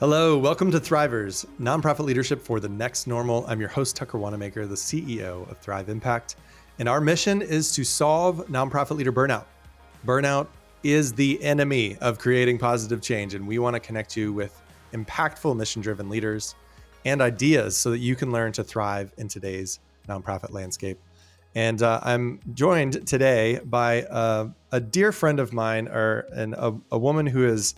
Hello, welcome to Thrivers, nonprofit leadership for the next normal. I'm your host, Tucker Wannamaker, the CEO of Thrive Impact. And our mission is to solve nonprofit leader burnout. Burnout is the enemy of creating positive change. And we want to connect you with impactful, mission driven leaders and ideas so that you can learn to thrive in today's nonprofit landscape. And uh, I'm joined today by uh, a dear friend of mine, or a, a woman who is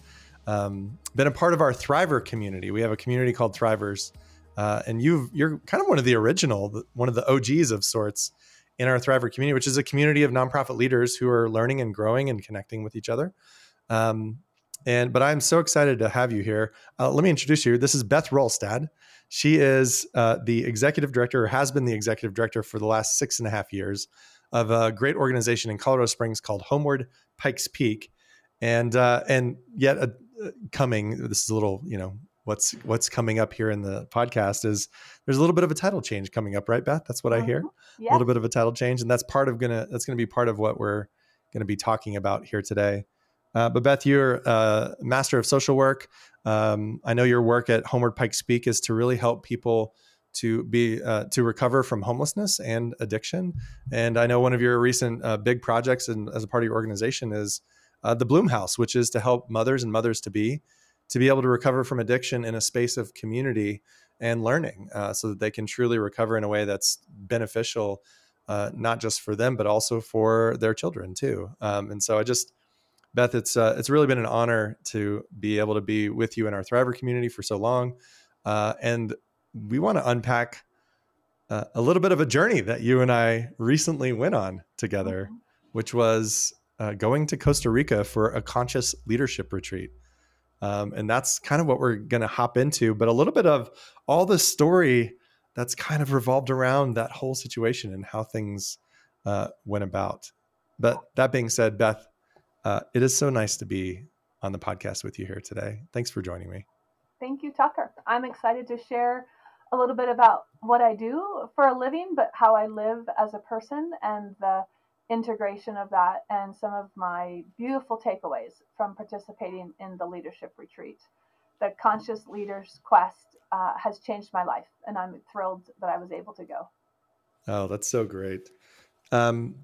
um, been a part of our Thriver community. We have a community called Thrivers, uh, and you you're kind of one of the original, one of the OGs of sorts in our Thriver community, which is a community of nonprofit leaders who are learning and growing and connecting with each other. Um, and but I'm so excited to have you here. Uh, let me introduce you. This is Beth Roalstad. She is uh, the executive director, or has been the executive director for the last six and a half years of a great organization in Colorado Springs called Homeward Pikes Peak, and uh, and yet a, coming. This is a little, you know, what's what's coming up here in the podcast is there's a little bit of a title change coming up, right, Beth? That's what I hear. Mm-hmm. A little bit of a title change, and that's part of gonna that's gonna be part of what we're gonna be talking about here today. Uh, but Beth, you're a master of social work. Um, I know your work at Homeward Pikes Peak is to really help people to be uh, to recover from homelessness and addiction. And I know one of your recent uh, big projects and as a part of your organization is uh, the Bloom House, which is to help mothers and mothers to be to be able to recover from addiction in a space of community and learning, uh, so that they can truly recover in a way that's beneficial, uh, not just for them but also for their children too. Um, and so I just Beth, it's uh, it's really been an honor to be able to be with you in our Thriver community for so long, uh, and we want to unpack uh, a little bit of a journey that you and I recently went on together, mm-hmm. which was uh, going to Costa Rica for a conscious leadership retreat. Um, and that's kind of what we're going to hop into, but a little bit of all the story that's kind of revolved around that whole situation and how things uh, went about. But that being said, Beth, uh, it is so nice to be on the podcast with you here today. Thanks for joining me. Thank you, Tucker. I'm excited to share a little bit about what I do for a living, but how I live as a person and the integration of that and some of my beautiful takeaways from participating in the leadership retreat. The Conscious Leaders Quest uh, has changed my life, and I'm thrilled that I was able to go. Oh, that's so great. Um,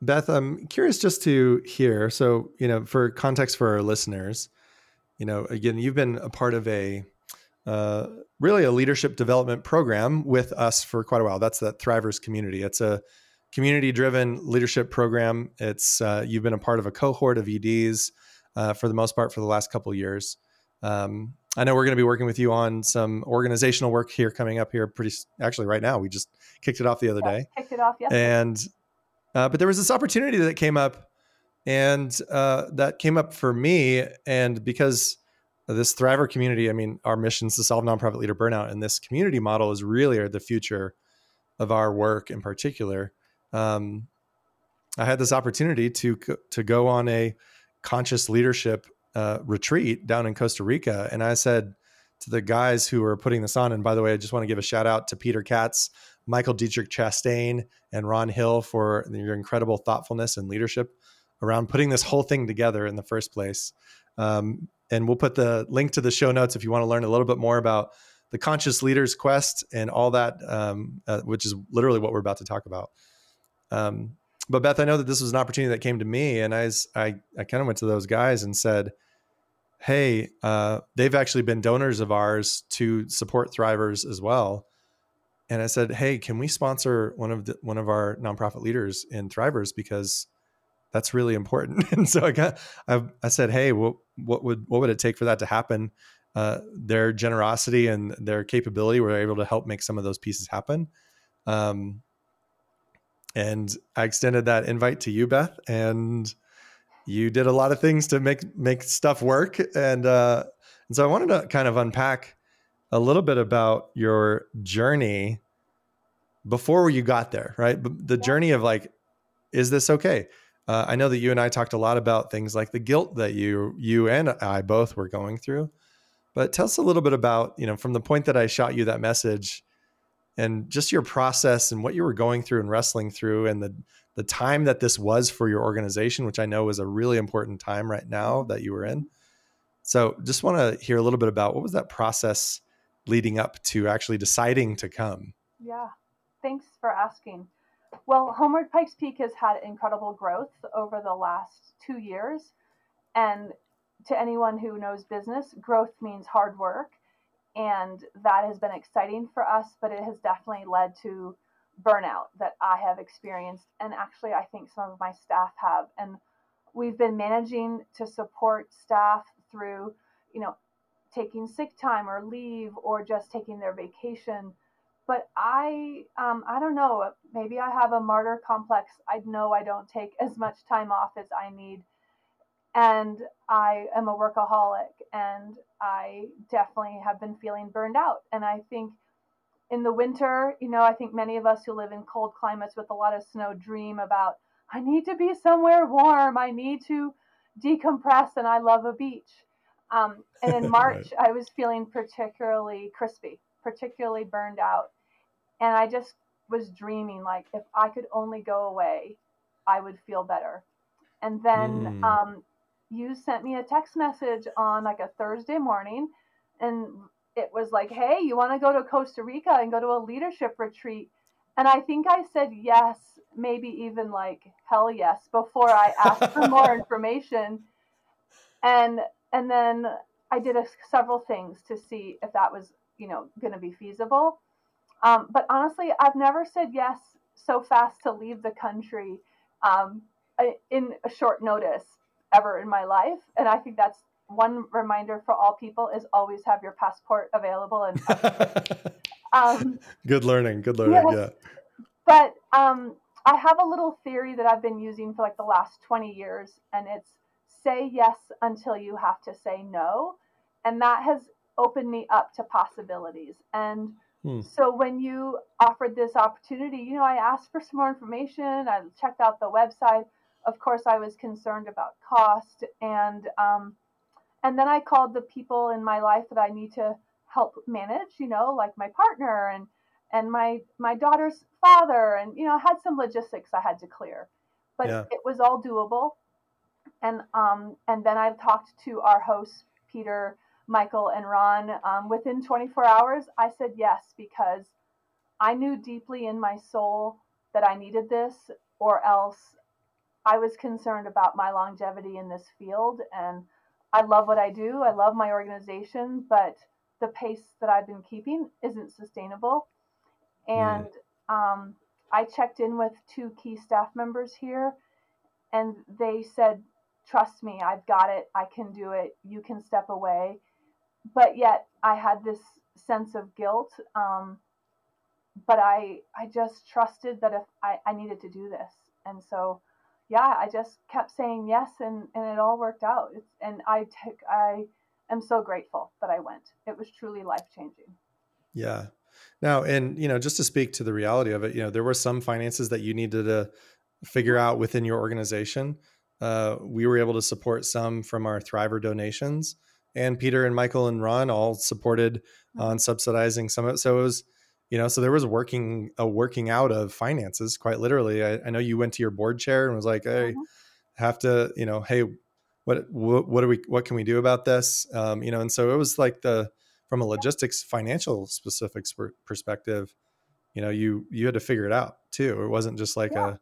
Beth, I'm curious just to hear. So, you know, for context for our listeners, you know, again, you've been a part of a uh, really a leadership development program with us for quite a while. That's the Thrivers community. It's a community driven leadership program. It's uh, you've been a part of a cohort of EDs uh, for the most part for the last couple years. Um, I know we're going to be working with you on some organizational work here coming up here pretty actually right now. We just kicked it off the other yeah, day. Kicked it off, yeah. And uh, but there was this opportunity that came up, and uh, that came up for me, and because this Thriver community, I mean, our mission is to solve nonprofit leader burnout, and this community model is really the future of our work in particular um, I had this opportunity to to go on a conscious leadership uh, retreat down in Costa Rica, and I said to the guys who were putting this on, and by the way, I just want to give a shout out to Peter Katz, Michael Dietrich Chastain, and Ron Hill for your incredible thoughtfulness and leadership around putting this whole thing together in the first place. Um, and we'll put the link to the show notes if you want to learn a little bit more about the Conscious Leaders Quest and all that, um, uh, which is literally what we're about to talk about. Um, but Beth, I know that this was an opportunity that came to me, and I I, I kind of went to those guys and said, "Hey, uh, they've actually been donors of ours to support Thrivers as well." And I said, "Hey, can we sponsor one of the, one of our nonprofit leaders in Thrivers because that's really important?" and so I got I, I said, "Hey, what what would what would it take for that to happen?" Uh, their generosity and their capability were able to help make some of those pieces happen. Um, and I extended that invite to you, Beth, and you did a lot of things to make make stuff work. And uh, and so I wanted to kind of unpack a little bit about your journey before you got there, right? The journey of like, is this okay? Uh, I know that you and I talked a lot about things like the guilt that you you and I both were going through. But tell us a little bit about, you know, from the point that I shot you that message and just your process and what you were going through and wrestling through and the the time that this was for your organization which i know is a really important time right now that you were in So just want to hear a little bit about what was that process leading up to actually deciding to come? Yeah, thanks for asking. Well, Homeward Pikes Peak has had incredible growth over the last two years. And to anyone who knows business, growth means hard work. And that has been exciting for us, but it has definitely led to burnout that I have experienced. And actually, I think some of my staff have. And we've been managing to support staff through, you know, taking sick time or leave or just taking their vacation. But I, um, I don't know. Maybe I have a martyr complex. I know I don't take as much time off as I need, and I am a workaholic, and I definitely have been feeling burned out. And I think in the winter, you know, I think many of us who live in cold climates with a lot of snow dream about I need to be somewhere warm. I need to decompress, and I love a beach. Um, and in March, right. I was feeling particularly crispy, particularly burned out. And I just was dreaming like, if I could only go away, I would feel better. And then mm. um, you sent me a text message on like a Thursday morning, and it was like, hey, you want to go to Costa Rica and go to a leadership retreat? And I think I said yes, maybe even like hell yes, before I asked for more information. And and then I did a, several things to see if that was, you know, going to be feasible. Um, but honestly, I've never said yes so fast to leave the country um, in a short notice ever in my life, and I think that's one reminder for all people is always have your passport available and um, good learning good learning yes. yeah but um, i have a little theory that i've been using for like the last 20 years and it's say yes until you have to say no. And that has opened me up to possibilities. And hmm. so when you offered this opportunity, you know, I asked for some more information. I checked out the website. Of course, I was concerned about cost, and um, and then I called the people in my life that I need to help manage. You know, like my partner and and my my daughter's father, and you know, I had some logistics I had to clear, but yeah. it was all doable and um, and then I've talked to our hosts, Peter, Michael, and Ron. Um, within 24 hours, I said yes because I knew deeply in my soul that I needed this, or else I was concerned about my longevity in this field. And I love what I do. I love my organization, but the pace that I've been keeping isn't sustainable. And mm. um, I checked in with two key staff members here, and they said trust me, I've got it, I can do it, you can step away. But yet I had this sense of guilt. Um, but I I just trusted that if I, I needed to do this. And so yeah, I just kept saying yes and, and it all worked out. It's, and I took I am so grateful that I went. It was truly life changing. Yeah. Now, and you know, just to speak to the reality of it, you know, there were some finances that you needed to figure out within your organization uh, we were able to support some from our Thriver donations, and Peter and Michael and Ron all supported mm-hmm. on subsidizing some of it. So it was, you know, so there was working a working out of finances quite literally. I, I know you went to your board chair and was like, "Hey, mm-hmm. have to, you know, hey, what what, what do we what can we do about this?" Um, you know, and so it was like the from a logistics financial specifics perspective, you know, you you had to figure it out too. It wasn't just like yeah. a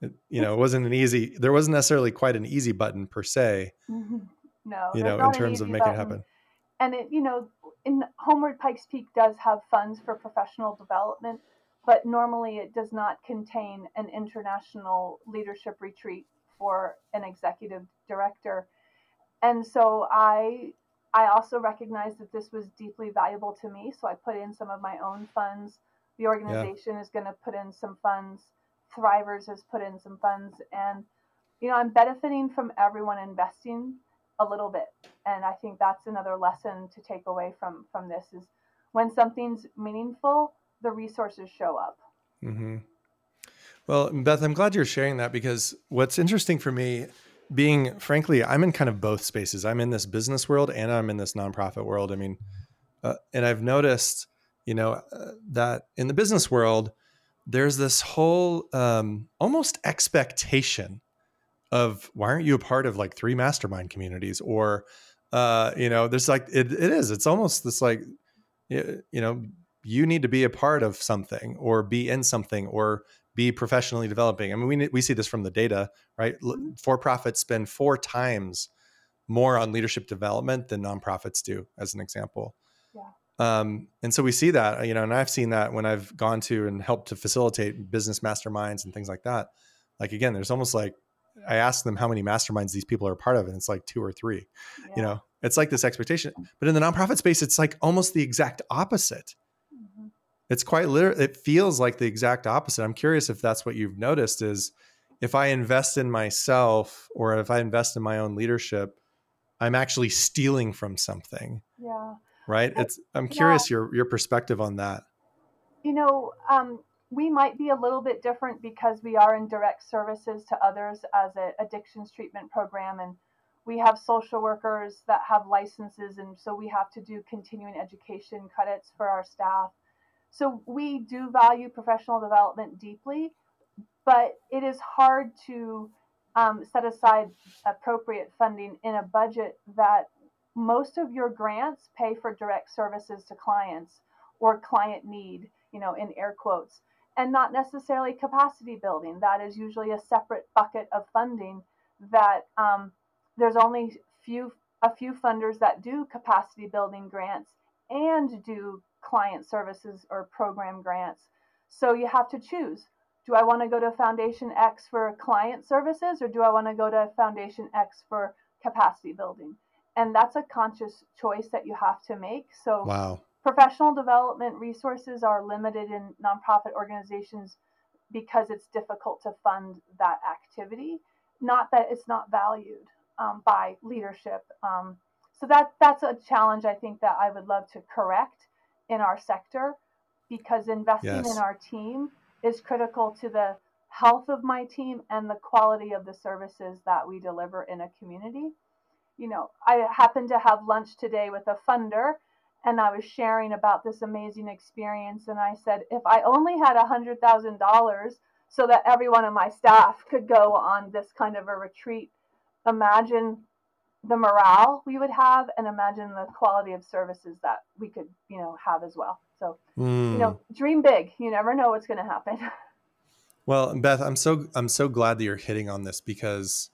it, you know, it wasn't an easy. There wasn't necessarily quite an easy button per se. Mm-hmm. No, you know, in terms of making button. it happen. And it, you know, in Homeward Pikes Peak does have funds for professional development, but normally it does not contain an international leadership retreat for an executive director. And so I I also recognized that this was deeply valuable to me, so I put in some of my own funds. The organization yeah. is going to put in some funds Thrivers has put in some funds, and you know I'm benefiting from everyone investing a little bit, and I think that's another lesson to take away from from this is when something's meaningful, the resources show up. Mm-hmm. Well, Beth, I'm glad you're sharing that because what's interesting for me, being frankly, I'm in kind of both spaces. I'm in this business world and I'm in this nonprofit world. I mean, uh, and I've noticed, you know, uh, that in the business world, there's this whole um, almost expectation of why aren't you a part of like three mastermind communities or Uh, you know, there's like it, it is. It's almost this like you know, you need to be a part of something or be in something or be professionally developing. I mean, we we see this from the data, right? Mm-hmm. For profits spend four times more on leadership development than nonprofits do, as an example. Yeah. Um, and so we see that, you know, and I've seen that when I've gone to and helped to facilitate business masterminds and things like that. Like again, there's almost like I ask them how many masterminds these people are part of, and it's like two or three. Yeah. You know, it's like this expectation. But in the nonprofit space, it's like almost the exact opposite it's quite literal it feels like the exact opposite i'm curious if that's what you've noticed is if i invest in myself or if i invest in my own leadership i'm actually stealing from something yeah right it's i'm curious yeah. your your perspective on that you know um, we might be a little bit different because we are in direct services to others as an addictions treatment program and we have social workers that have licenses and so we have to do continuing education credits for our staff. So we do value professional development deeply, but it is hard to um, set aside appropriate funding in a budget that most of your grants pay for direct services to clients or client need, you know, in air quotes, and not necessarily capacity building. That is usually a separate bucket of funding that um, there's only few a few funders that do capacity building grants and do client services or program grants. So you have to choose. Do I want to go to Foundation X for client services or do I want to go to Foundation X for capacity building? And that's a conscious choice that you have to make. So wow. Professional development resources are limited in nonprofit organizations because it's difficult to fund that activity. Not that it's not valued um, by leadership. Um, so that that's a challenge I think that I would love to correct in our sector because investing yes. in our team is critical to the health of my team and the quality of the services that we deliver in a community. You know, I happened to have lunch today with a funder and I was sharing about this amazing experience and I said if I only had a $100,000 so that every one of my staff could go on this kind of a retreat, imagine the morale we would have and imagine the quality of services that we could you know have as well so mm. you know hmm. dream big you never know what's going to happen well beth i'm so i'm so glad that you're hitting on this because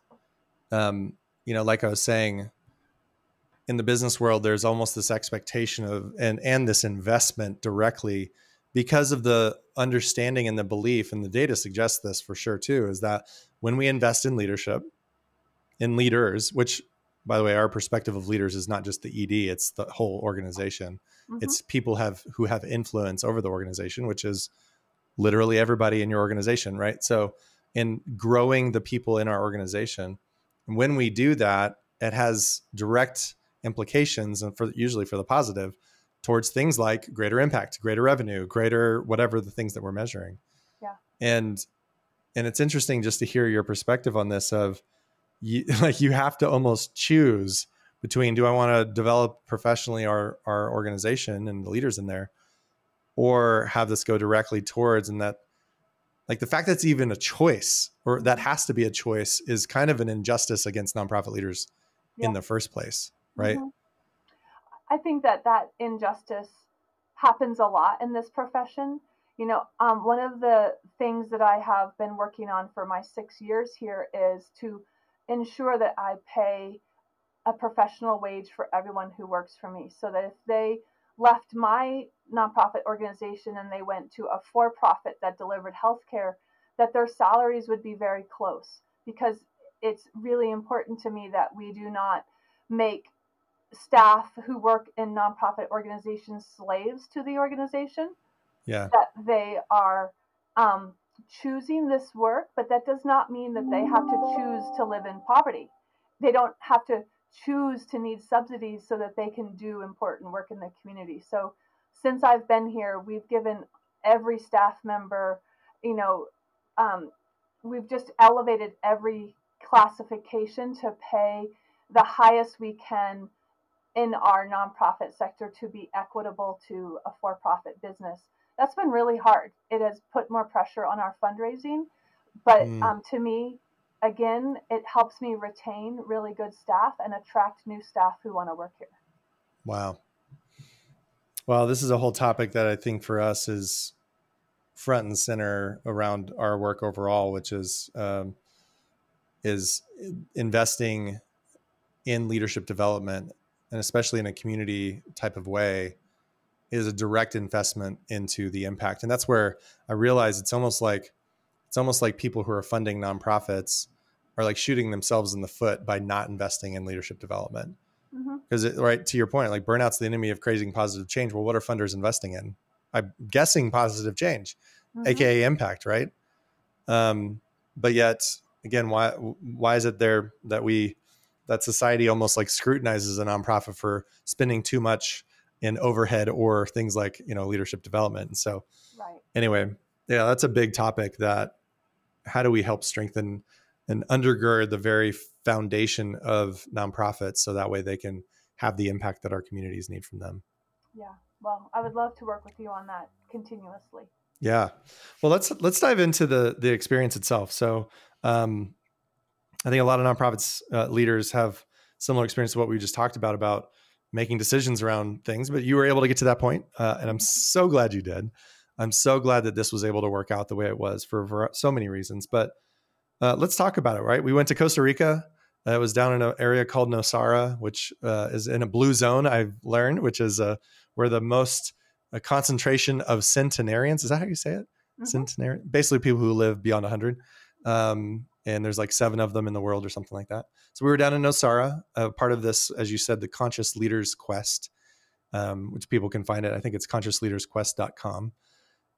um you know like i was saying in the business world there's almost this expectation of and and this investment directly because of the understanding and the belief and the data suggests this for sure too is that when we invest in leadership in leaders which by the way, our perspective of leaders is not just the ED; it's the whole organization. Mm-hmm. It's people have who have influence over the organization, which is literally everybody in your organization, right? So, in growing the people in our organization, when we do that, it has direct implications, and for usually for the positive, towards things like greater impact, greater revenue, greater whatever the things that we're measuring. Yeah. And and it's interesting just to hear your perspective on this of you like you have to almost choose between do I want to develop professionally our our organization and the leaders in there or have this go directly towards and that like the fact that it's even a choice or that has to be a choice is kind of an injustice against nonprofit leaders yeah. in the first place right mm-hmm. i think that that injustice happens a lot in this profession you know um, one of the things that i have been working on for my six years here is to ensure that I pay a professional wage for everyone who works for me so that if they left my nonprofit organization and they went to a for profit that delivered healthcare, that their salaries would be very close because it's really important to me that we do not make staff who work in nonprofit organizations slaves to the organization. Yeah. That they are um, choosing this work, but that does not mean that they have to choose to live in poverty. They don't have to choose to need subsidies so that they can do important work in the community. So since I've been here, we've given every staff member, you know, um, we've just elevated every classification to pay the highest we can in our nonprofit sector to be equitable to a for profit business that's been really hard. It has put more pressure on our fundraising. But mm. um, to me, again, it helps me retain really good staff and attract new staff who want to work here. Wow. Well, this is a whole topic that I think for us is front and center around our work overall, which is um, is investing in leadership development, and especially in a community type of way, is a direct investment into the impact. And that's where I realize it's almost like it's almost like people who are funding nonprofits are like shooting themselves in the foot by not investing in leadership development because mm-hmm. right to your point like burnout's the enemy of creating positive change well what are funders investing in i'm guessing positive change mm-hmm. aka impact right um, but yet again why why is it there that we that society almost like scrutinizes a nonprofit for spending too much in overhead or things like you know leadership development and so right. anyway yeah that's a big topic that how do we help strengthen and undergird the very foundation of nonprofits so that way they can have the impact that our communities need from them. Yeah. Well, I would love to work with you on that continuously. Yeah. Well, let's let's dive into the the experience itself. So, um, I think a lot of nonprofits uh, leaders have similar experience to what we just talked about about making decisions around things. But you were able to get to that point, uh, and I'm mm-hmm. so glad you did. I'm so glad that this was able to work out the way it was for, for so many reasons. But uh, let's talk about it, right? We went to Costa Rica. Uh, it was down in an area called Nosara, which uh, is in a blue zone, I've learned, which is uh, where the most concentration of centenarians, is that how you say it? Mm-hmm. Centenarian, basically people who live beyond 100. Um, and there's like seven of them in the world or something like that. So we were down in Nosara, uh, part of this, as you said, the Conscious Leaders Quest, um, which people can find it. I think it's consciousleadersquest.com.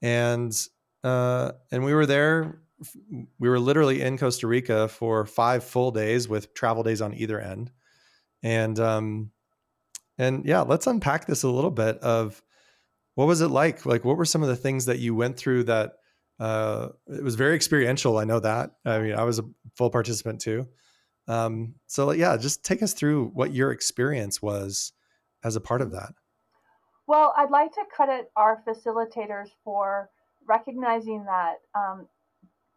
And uh, and we were there we were literally in Costa Rica for five full days with travel days on either end. And um and yeah, let's unpack this a little bit of what was it like? Like what were some of the things that you went through that uh it was very experiential, I know that. I mean, I was a full participant too. Um so yeah, just take us through what your experience was as a part of that. Well, I'd like to credit our facilitators for recognizing that um,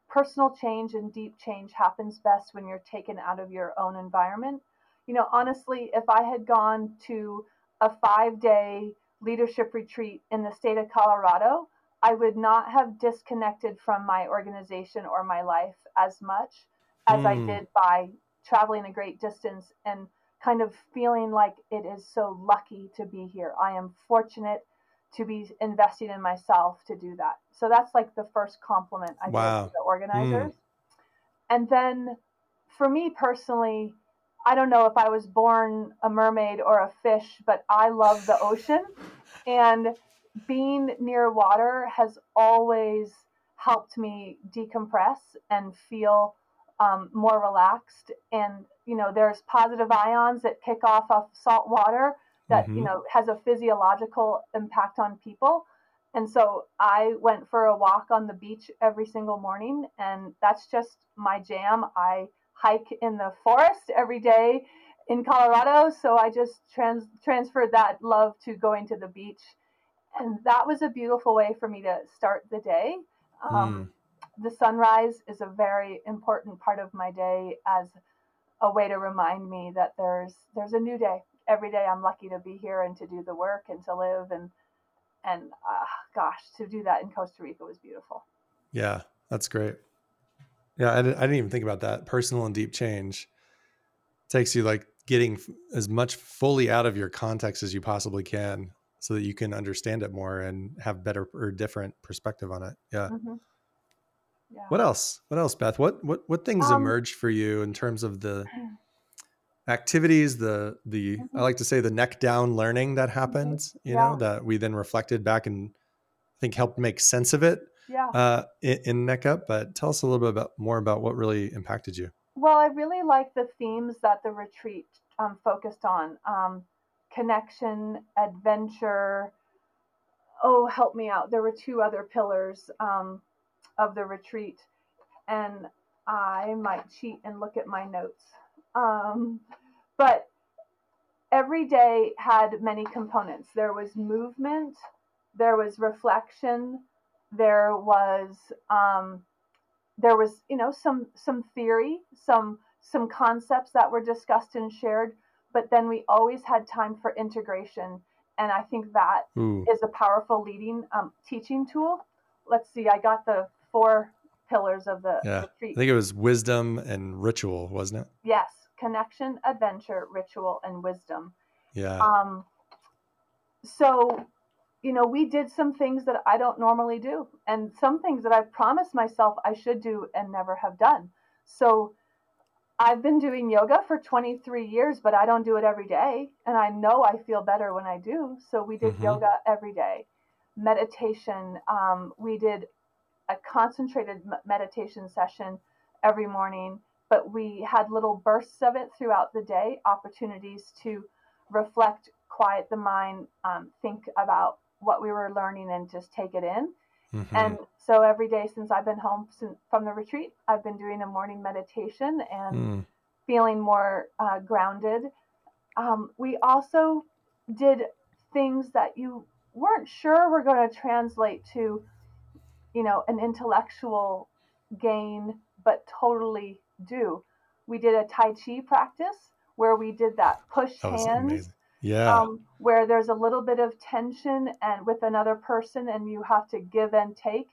personal change and deep change happens best when you're taken out of your own environment. You know, honestly, if I had gone to a five day leadership retreat in the state of Colorado, I would not have disconnected from my organization or my life as much as mm. I hmm. did by traveling a great distance and kind of feeling like it is so lucky to be here. I am fortunate to be investing in myself to do that. So that's like the first compliment I wow. give to the organizers. Mm. And then for me personally, I don't know if I was born a mermaid or a fish, but I love the ocean. And being near water has always helped me decompress and feel um, more relaxed. And, you know, there's positive ions that kick off of salt water that mm-hmm. you know has a physiological impact on people and so i went for a walk on the beach every single morning and that's just my jam i hike in the forest every day in colorado so i just trans- transferred that love to going to the beach and that was a beautiful way for me to start the day um, mm. the sunrise is a very important part of my day as a way to remind me that there's there's a new day every day I'm lucky to be here and to do the work and to live and and uh, gosh, to do that in Costa Rica was beautiful. Yeah, that's great. Yeah, I didn't, I didn't even think about that. Personal and deep change takes you like getting as much fully out of your context as you possibly can so that you can understand it more and have better or different perspective on it. Yeah. Mm-hmm. yeah. What else? What else, Beth? What what what things um, emerged for you in terms of the activities the the mm-hmm. i like to say the neck down learning that mm-hmm. happens you yeah. know that we then reflected back and i think helped make sense of it yeah. uh, in, in neck up but tell us a little bit about more about what really impacted you well i really like the themes that the retreat um, focused on um, connection adventure. Oh help me out. There were two other pillars um, of the retreat and i might cheat and look at my notes. Um, but every day had many components. There was movement, there was reflection, there was um, there was you know some some theory some some concepts that were discussed and shared but then we always had time for integration and i think that Ooh. is a powerful leading um, teaching tool let's see i got the four pillars of the Yeah. retreat I think it was wisdom and ritual, wasn't it? yes connection adventure ritual and wisdom Yeah. um, so, you know, we did some things that I don't normally do, and some things that I've promised myself I should do and never have done. So, I've been doing yoga for 23 years, but I don't do it every day. And I know I feel better when I do. So, we did Mhm. yoga every day. Meditation, um, we did a concentrated meditation session every morning, but we had little bursts of it throughout the day, opportunities to reflect, quiet the mind, um, think about what we were learning, and just take it in. Mhm. And so every day since I've been home from the retreat, I've been doing a morning meditation and Mm. feeling more uh, grounded. Um, we also did things that you weren't sure were going to translate to, you know, an intellectual gain, but totally do. We did a Tai Chi practice where we did that push That hands. Yeah. um, where there's a little bit of tension and with another person and you have to give and take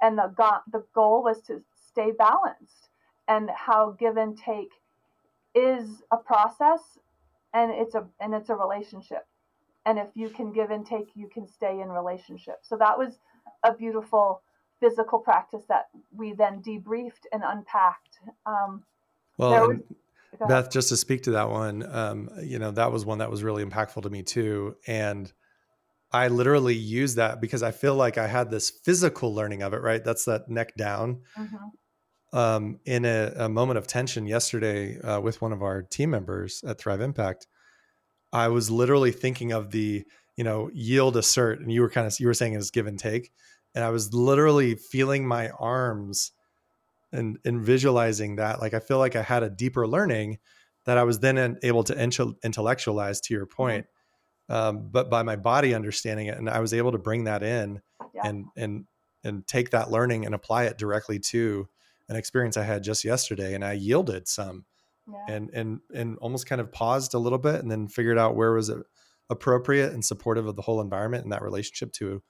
and the go- the goal was to stay balanced and how give and take is a process and it's a and it's a relationship and if you can give and take you can stay in relationship so that was a beautiful physical practice that we then debriefed and unpacked um, well, was-. Beth, just to speak to that one, um, you know, that was one that was really impactful to me too. And I literally use that because I feel like I had this physical learning of it, right? That's that neck down. Mhm. Um, in a, a moment of tension yesterday uh, with one of our team members at Thrive Impact, I was literally thinking of the, you know, yield assert, and you were kind of you were saying it's give and take, and I was literally feeling my arms and and visualizing that. Like I feel like I had a deeper learning that I was then able to intellectualize. To your point, um, but by my body understanding it, and I was able to bring that in Yeah. and and and take that learning and apply it directly to an experience I had just yesterday, and I yielded some yeah. and and and almost kind of paused a little bit and then figured out where was it appropriate and supportive of the whole environment and that relationship to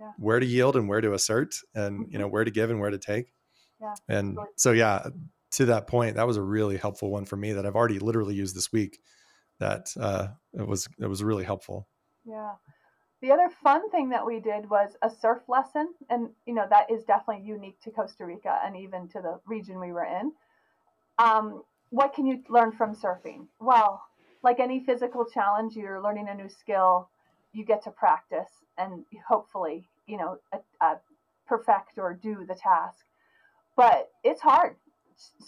Yeah. where to yield and where to assert and you Mhm. know where to give and where to take Yeah, and so yeah to that point that was a really helpful one for me that i've already literally used this week that uh it was it was really helpful Yeah. The other fun thing that we did was a surf lesson. And, you know, that is definitely unique to Costa Rica and even to the region we were in. Um, what can you learn from surfing? Well, like any physical challenge, you're learning a new skill, you get to practice and hopefully, you know, uh, uh, perfect or do the task. But it's hard.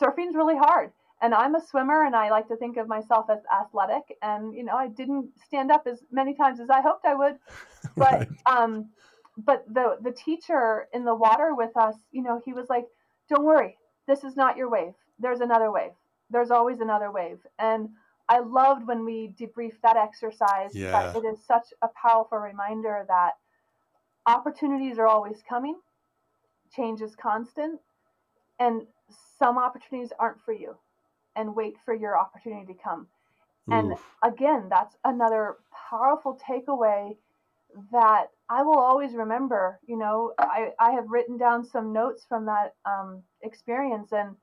Surfing's really hard. And I'm a swimmer and I like to think of myself as athletic. And you know I didn't stand up as many times as I hoped I would. But Right. um but the the teacher in the water with us you know he was like don't worry. This is not your wave. There's another wave. There's always another wave. And I loved when we debriefed that exercise Yeah. that it is such a powerful reminder that opportunities are always coming. Change is constant and some opportunities aren't for you and wait for your opportunity to come and Oof. again that's another powerful takeaway that i will always remember you know i, I have written down some notes from that um, experience and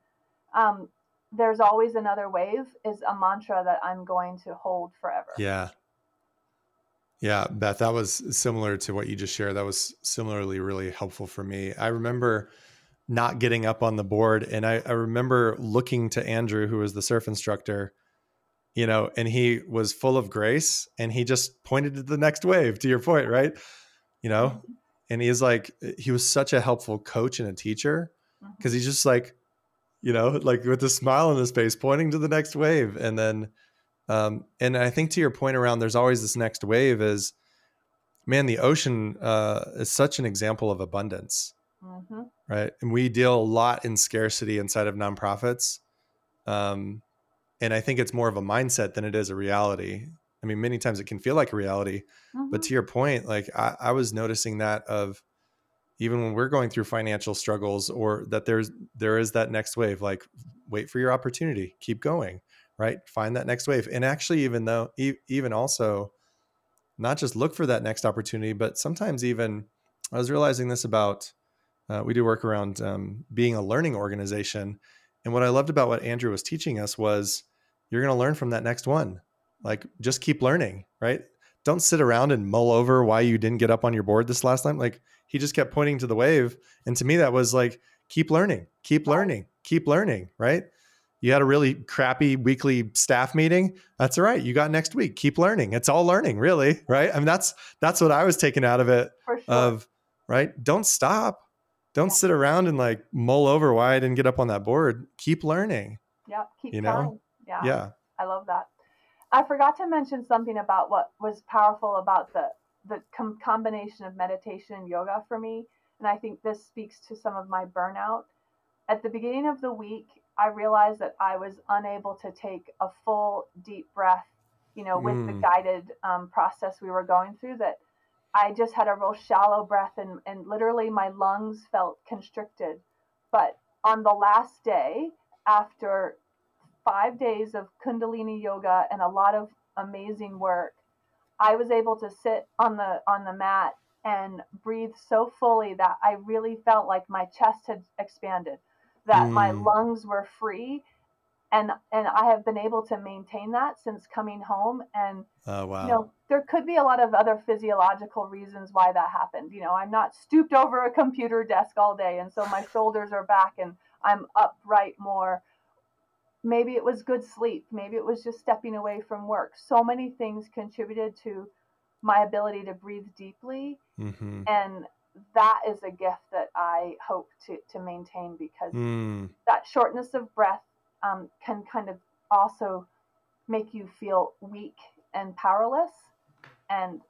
um, there's always another wave is a mantra that i'm going to hold forever Yeah. Yeah, Beth, that was similar to what you just shared. That was similarly really helpful for me. I remember not getting up on the board. And I, I remember looking to Andrew, who was the surf instructor, you know, and he was full of grace and he just pointed to the next wave, to your point, right? You know, and he's like, he was such a helpful coach and a teacher because he's just like, you know, like with a smile on his face, pointing to the next wave. And then, um, and I think to your point around there's always this next wave is, man, the ocean uh, is such an example of abundance, hmm right? And we deal a lot in scarcity inside of nonprofits. Um, and I think it's more of a mindset than it is a reality. I mean, many times it can feel like a reality, but to your point, like I, I was noticing that of, even when we're going through financial struggles or that there's there is that next wave like wait for your opportunity keep going right find that next wave and actually even though even also not just look for that next opportunity but sometimes even i was realizing this about uh, we do work around um, being a learning organization and what i loved about what andrew was teaching us was you're going to learn from that next one. Like just keep learning right? Don't sit around and mull over why you didn't get up on your board this last time. Like he just kept pointing to the wave and to me that was like keep learning keep learning keep learning right? You had a really crappy weekly staff meeting. That's all right. You got next week. Keep learning. It's all learning really right? I mean that's that's what i was taking out of it sure. of right? Don't stop don't sit around and like mull over why i didn't get up on that board. Keep learning yeah keep you trying. know yeah. Yeah. I love that. I forgot to mention something about what was powerful about the the com- combination of meditation and yoga for me and i think this speaks to some of my burnout. At the beginning of the week I realized that I was unable to take a full deep breath, you know, with mm. the guided um, process we were going through, that I just had a real shallow breath and, and literally my lungs felt constricted. But on the last day, after five days of Kundalini yoga and a lot of amazing work, I was able to sit on the on the mat and breathe so fully that I really felt like my chest had expanded that mm. my lungs were free and and I have been able to maintain that since coming home and oh, wow. you know there could be a lot of other physiological reasons why that happened you know I'm not stooped over a computer desk all day and so my shoulders are back and I'm upright more maybe it was good sleep maybe it was just stepping away from work so many things contributed to my ability to breathe deeply mm-hmm. and that is a gift that I hope to, to maintain because mm. that shortness of breath um, can kind of also make you feel weak and powerless. And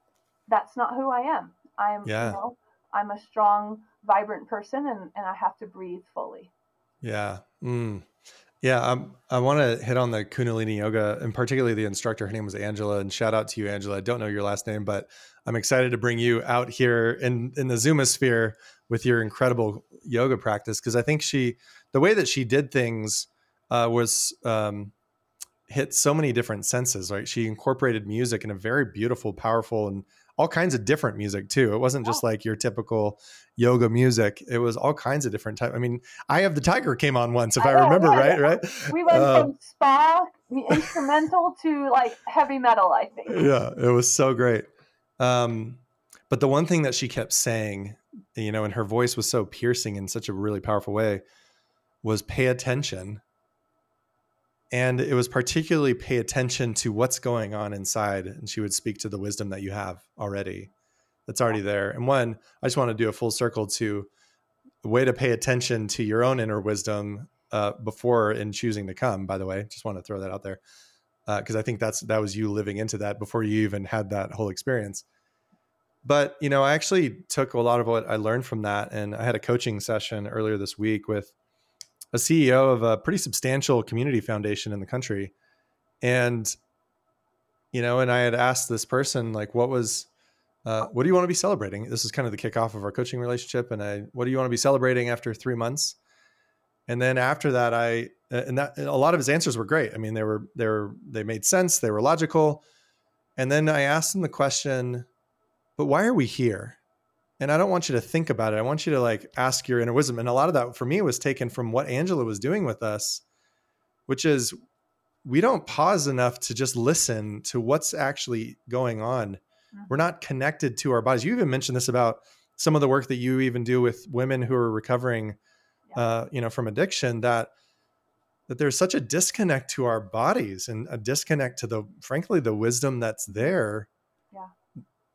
that's not who I am. I am, yeah. you know, I'm a strong, vibrant person and, and I have to breathe fully. Yeah. Mm. Yeah, um, I want to hit on the Kundalini yoga and particularly the instructor. Her name was Angela, and shout out to you, Angela. I don't know your last name, but I'm excited to bring you out here in in the Zoomosphere with your incredible yoga practice because I think she, the way that she did things, uh, was um, hit so many different senses. Right, she incorporated music in a very beautiful, powerful, and all kinds of different music too. It wasn't just oh. like your typical yoga music. It was all kinds of different type. I mean, Eye of the Tiger came on once, if I, I remember yeah, right. Right. We went uh, from spa instrumental to like heavy metal. I think. Yeah, it was so great. Um, but the one thing that she kept saying, you know, and her voice was so piercing in such a really powerful way, was pay attention and it was particularly pay attention to what's going on inside and she would speak to the wisdom that you have already that's already there. And one i just want to do a full circle to a way to pay attention to your own inner wisdom uh, before in choosing to come by the way just want to throw that out there because uh, i think that's that was you living into that before you even had that whole experience. But you know i actually took a lot of what i learned from that and i had a coaching session earlier this week with a CEO of a pretty substantial community foundation in the country. And, you know, and I had asked this person, like, what was, uh, what do you want to be celebrating? This is kind of the kickoff of our coaching relationship. And I, what do you want to be celebrating after three months? And then after that, I, and that, a lot of his answers were great. I mean, they were, they were, they made sense. They were logical. And then I asked him the question, but why are we here? And I don't want you to think about it. I want you to like ask your inner wisdom. And a lot of that for me was taken from what Angela was doing with us, which is we don't pause enough to just listen to what's actually going on. Mm-hmm. We're not connected to our bodies. You even mentioned this about some of the work that you even do with women who are recovering, yeah. uh, you know, from addiction. That that there's such a disconnect to our bodies and a disconnect to the, frankly, the wisdom that's there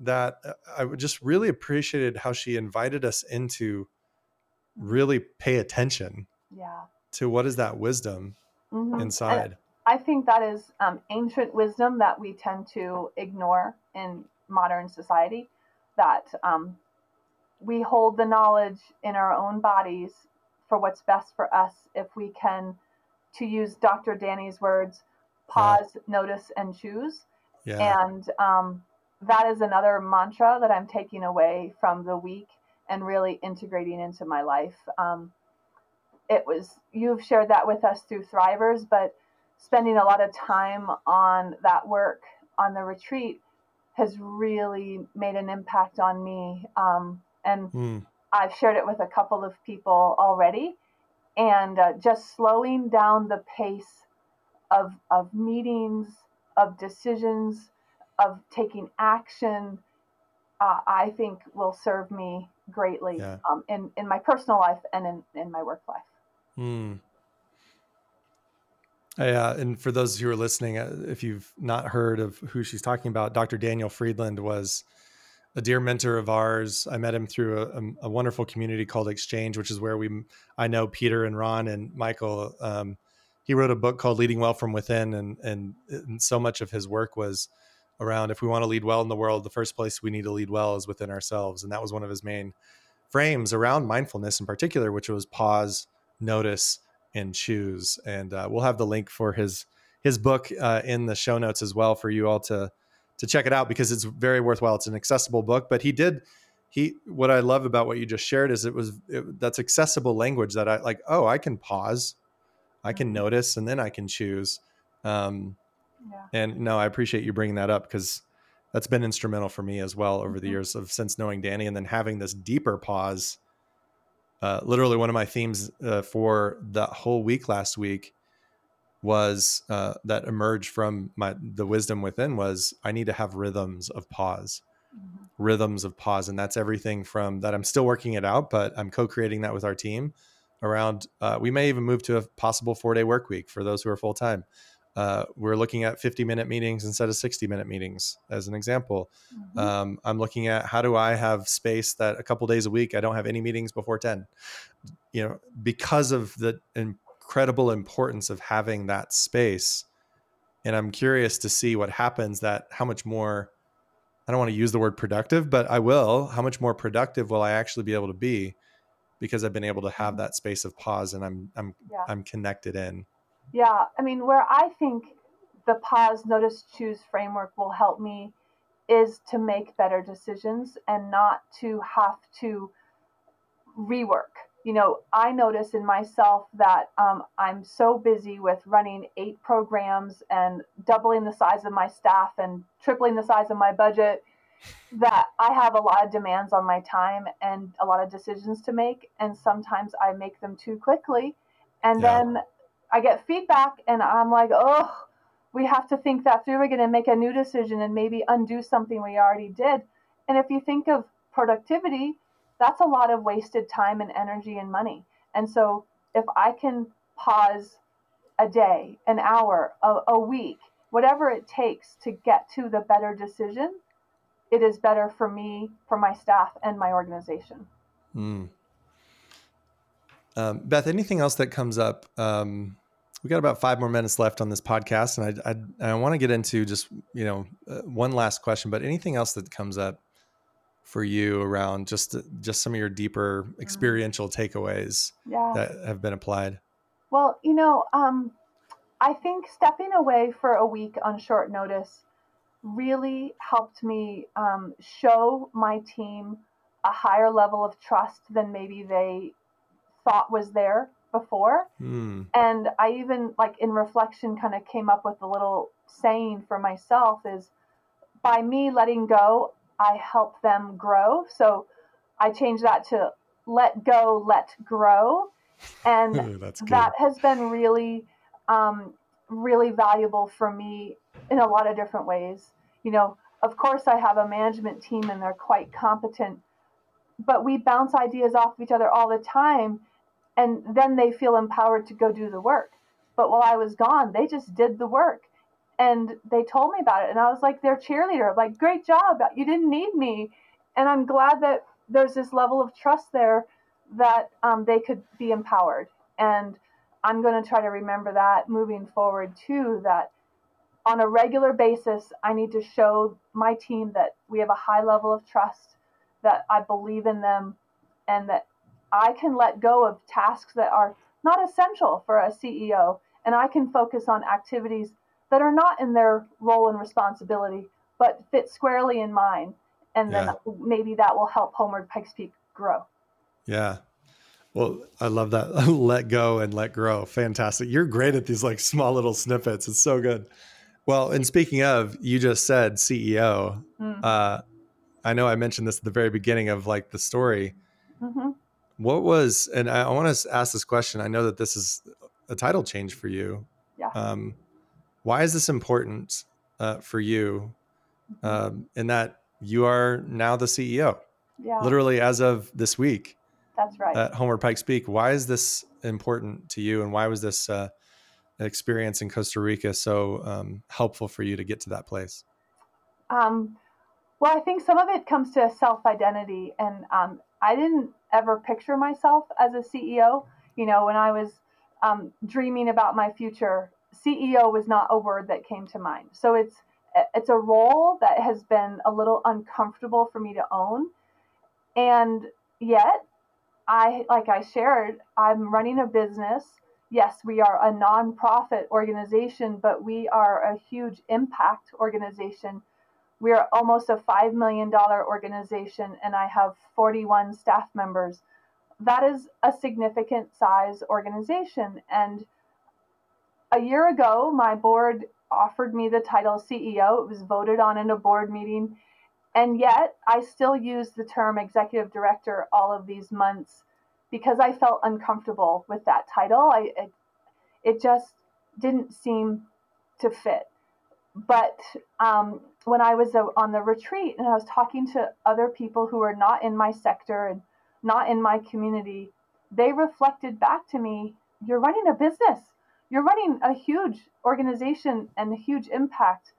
that uh, I just really appreciated how she invited us into really pay attention yeah. to what is that wisdom mm-hmm. inside. And I think that is um, ancient wisdom that we tend to ignore in modern society. That um, we hold the knowledge in our own bodies for what's best for us if we can, to use Dr. Danny's words, pause, yeah. notice, and choose. Yeah. And um, that is another mantra that I'm taking away from the week and really integrating into my life. Um, it was you've shared that with us through Thrivers, but spending a lot of time on that work on the retreat has really made an impact on me. Um, and mm. I've shared it with a couple of people already. And uh, just slowing down the pace of, of meetings, of decisions, of taking action, uh, I think will serve me greatly yeah. um, in, in my personal life and in, in my work life. Mm. Yeah, and for those who are listening, uh, if you've not heard of who she's talking about, Dr. Daniel Friedland was a dear mentor of ours. I met him through a, a, wonderful community called Exchange, which is where we I know Peter and Ron and Michael. Um, he wrote a book called Leading Well from Within, and, and and so much of his work was around if we want to lead well in the world, the first place we need to lead well is within ourselves, and that was one of his main frames around mindfulness in particular, which was pause, notice, and choose. And uh, we'll have the link for his his book uh, in the show notes as well for you all to to check it out because it's very worthwhile. It's an accessible book, but he did he what I love about what you just shared is it was it, that's accessible language that I like. Oh, I can pause, I can mm-hmm. notice, and then I can choose. Um, yeah. And no, I appreciate you bringing that up because that's been instrumental for me as well over mm-hmm. the years of since knowing Danny, and then having this deeper pause uh, literally one of my themes uh, for the whole week last week was uh, that emerged from my the wisdom within was I need to have rhythms of pause, mm-hmm. rhythms of pause, and that's everything from that. I'm still working it out, but I'm co-creating that with our team. Around, uh, we may even move to a possible four day work week for those who are full time uh, we're looking at 50 minute meetings instead of 60 minute meetings as an example mm-hmm. um, i'm looking at how do i have space that a couple days a week i don't have any meetings before 10 you know because of the incredible importance of having that space and i'm curious to see what happens that how much more i don't want to use the word productive but i will how much more productive will i actually be able to be because i've been able to have mm-hmm. that space of pause and i'm i'm yeah. i'm connected in yeah, I mean, where I think the pause, notice, choose framework will help me is to make better decisions and not to have to rework. You know, I notice in myself that um, I'm so busy with running eight programs and doubling the size of my staff and tripling the size of my budget that I have a lot of demands on my time and a lot of decisions to make. And sometimes I make them too quickly. And yeah. then I get feedback and I'm like, oh, we have to think that through again and make a new decision and maybe undo something we already did. And if you think of productivity, that's a lot of wasted time and energy and money. And so if I can pause a day, an hour, a, a week, whatever it takes to get to the better decision, it is better for me, for my staff, and my organization. Mm. Um, Beth, anything else that comes up um, we got about five more minutes left on this podcast, and I I, I want to get into just you know uh, one last question, but anything else that comes up for you around just just some of your deeper mm. experiential takeaways yeah. that have been applied? Well, you know, um, I think stepping away for a week on short notice really helped me um, show my team a higher level of trust than maybe they thought was there before. Mm. And I even like in reflection kind of came up with a little saying for myself is by me letting go, I help them grow. So I changed that to let go, let grow. And that has been really, um, really valuable for me in a lot of different ways. You know, of course, I have a management team and they're quite competent, but we bounce ideas off of each other all the time and then they feel empowered to go do the work. But while I was gone, they just did the work and they told me about it. And I was like their cheerleader, like, great job. You didn't need me. And I'm glad that there's this level of trust there that um, they could be empowered. And I'm going to try to remember that moving forward too, that on a regular basis, I need to show my team that we have a high level of trust, that I believe in them, and that I can let go of tasks that are not essential for a CEO and I can focus on activities that are not in their role and responsibility but fit squarely in mine. And then yeah. maybe that will help Homeward Pikes Peak grow. Yeah. Well, I love that. let go and let grow. Fantastic. You're great at these like small little snippets. It's so good. Well, and speaking of, you just said CEO. Mm-hmm. Uh, I know I mentioned this at the very beginning of like the story. Mm-hmm. What was, and I, I want to ask this question. I know that this is a title change for you. Yeah. Um, why is this important uh, for you? Mm-hmm. Um, in that you are now the CEO. Yeah. Literally as of this week. That's right. At Homeward Pikes Peak. Why is this important to you, and why was this uh, experience in Costa Rica so um, helpful for you to get to that place? Um, well, I think some of it comes to self identity, and um, I didn't ever picture myself as a CEO. You know, when I was um, dreaming about my future, CEO was not a word that came to mind. So it's it's a role that has been a little uncomfortable for me to own, and yet I, like I shared, I'm running a business. Yes, we are a nonprofit organization, but we are a huge impact organization. We are almost a $5 million organization, and I have 41 staff members. That is a significant size organization. And a year ago, my board offered me the title CEO. It was voted on in a board meeting and yet, I still use the term executive director all of these months because I felt uncomfortable with that title. I, it, it just didn't seem to fit. But um, when I was uh, on the retreat and I was talking to other people who are not in my sector and not in my community, they reflected back to me you're running a business, you're running a huge organization and a huge impact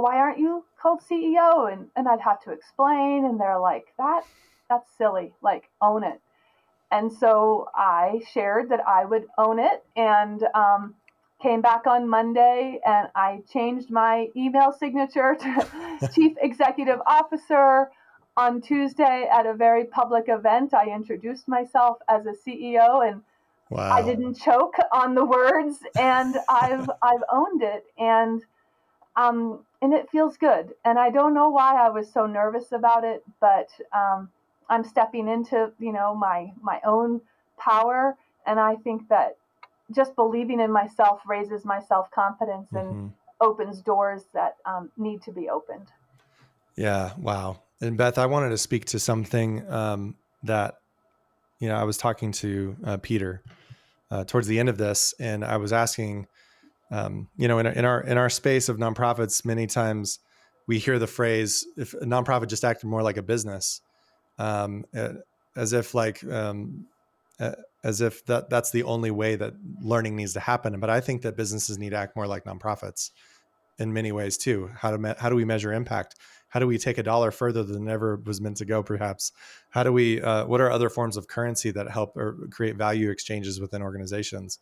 why aren't you called CEO? And, and I'd have to explain. And they're like, that, that's silly. Like, own it. And so I shared that I would own it and um, came back on Monday and I changed my email signature to Chief Executive Officer. On Tuesday, at a very public event, I introduced myself as a CEO and wow. I didn't choke on the words and I've, I've owned it. And um, and it feels good. And I don't know why I was so nervous about it, but um, I'm stepping into you know my my own power, and I think that just believing in myself raises my self confidence and mm-hmm. opens doors that um, need to be opened. Yeah. Wow. And Beth, I wanted to speak to something um, that you know I was talking to uh, Peter uh, towards the end of this, and I was asking um, you know, in, in our in our space of nonprofits, many times we hear the phrase "if a nonprofit just acted more like a business," um, as if like um, as if that that's the only way that learning needs to happen. But I think that businesses need to act more like nonprofits in many ways too. How to me- how do we measure impact? How do we take a dollar further than ever was meant to go? Perhaps. How do we? Uh, what are other forms of currency that help or create value exchanges within organizations?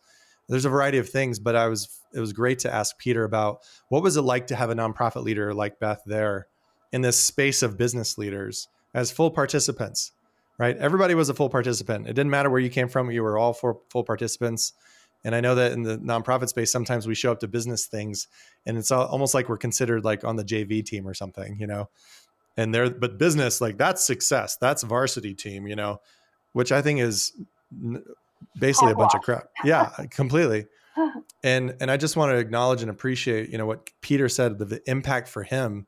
there's a variety of things, but I was it was great to ask Peter about what was it like to have a nonprofit leader like Beth there in this space of business leaders as full participants, right? Everybody was a full participant. It didn't matter where you came from; you were all full, full participants. And I know that in the nonprofit space, sometimes we show up to business things, and it's almost like we're considered like on the JV team or something, you know. And there, but business like that's success. That's varsity team, you know, which I think is basically a bunch of crap. Yeah, completely. And and I just want to acknowledge and appreciate, you know, what Peter said, the, the impact for him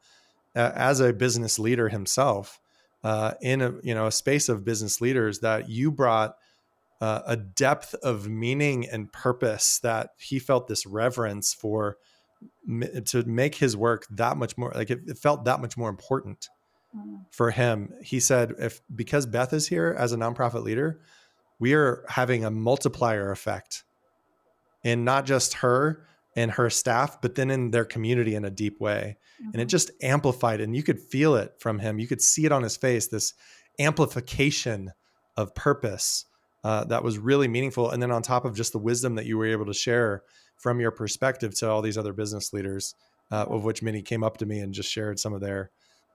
uh, as a business leader himself uh, in a you know a space of business leaders that you brought uh, a depth of meaning and purpose that he felt this reverence for to make his work that much more like it, it felt that much more important mm. for him. He said, if because Beth is here as a nonprofit leader, we are having a multiplier effect in not just her and her staff, but then in their community in a deep way. Mm-hmm. And it mm-hmm. just amplified, and you could feel it from him. You could see it on his face this amplification of purpose uh, that was really meaningful. And then on top of just the wisdom that you were able to share from your perspective to all these other business leaders, uh, of which many came up to me and just shared some of their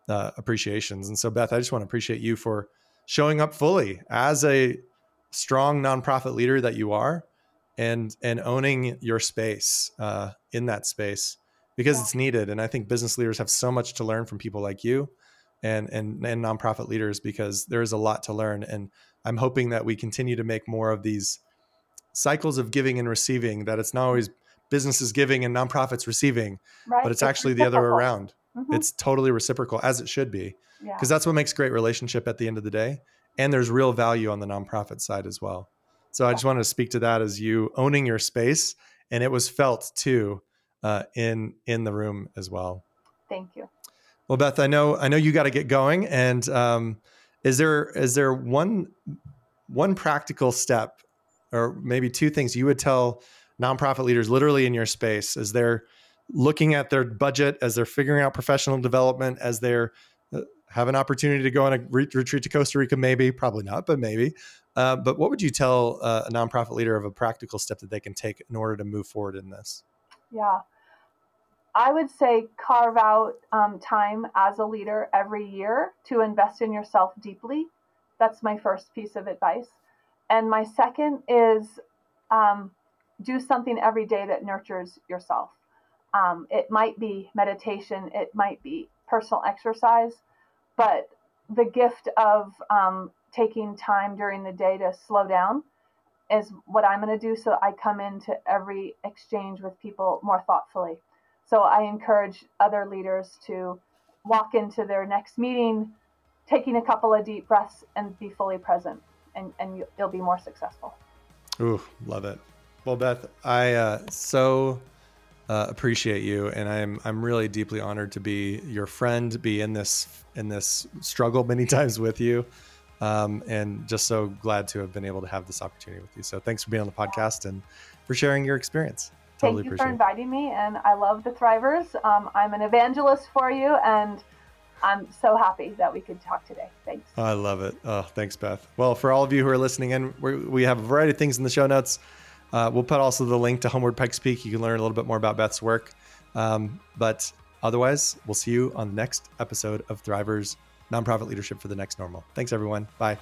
uh, appreciations. And so, Beth, I just want to appreciate you for showing up fully as a strong nonprofit leader that you are and and owning your space uh, in that space because yeah. it's needed and i think business leaders have so much to learn from people like you and and and nonprofit leaders because there is a lot to learn and i'm hoping that we continue to make more of these cycles of giving and receiving that it's not always businesses giving and nonprofits receiving right? but it's, actually the other way around Mhm. it's totally reciprocal as it should be yeah. because that's what makes great relationship at the end of the day and there's real value on the nonprofit side as well so i just wanted to speak to that as you owning your space and it was felt too uh, in in the room as well. Thank you. well beth i know i know you got to get going and um, is there is there one one practical step or maybe two things you would tell nonprofit leaders literally in your space as they're looking at their budget as they're figuring out professional development as they're uh, have an opportunity to go on a re- retreat to costa rica? Maybe probably not but maybe uh, but what would you tell uh, a nonprofit leader of a practical step that they can take in order to move forward in this Yeah. I would say carve out um, time as a leader every year to invest in yourself deeply. That's my first piece of advice. And my second is um, do something every day that nurtures yourself. Um, it might be meditation, it might be personal exercise, but the gift of um, taking time during the day to slow down is what I'm going to do so I come into every exchange with people more thoughtfully. So I encourage other leaders to walk into their next meeting, taking a couple of deep breaths and be fully present, and, and you- you'll be more successful. Ooh, love it. Well, Beth, I uh, so uh, appreciate you, and I'm I'm really deeply honored to be your friend, be in this in this struggle many times with you, um, and just so glad to have been able to have this opportunity with you. So thanks for being on the podcast and for sharing your experience. Totally Thank you for appreciate it. inviting me, and I love the Thrivers. Um, I'm an evangelist for you, and I'm so happy that we could talk today. Thanks. I love it. Oh, thanks, Beth. Well, for all of you who are listening in, we we have a variety of things in the show notes. Uh, we'll put also the link to Homeward Pikes Peak. You can learn a little bit more about Beth's work. Um, but otherwise, we'll see you on the next episode of Thrivers Nonprofit Leadership for the Next Normal. Thanks, everyone. Bye.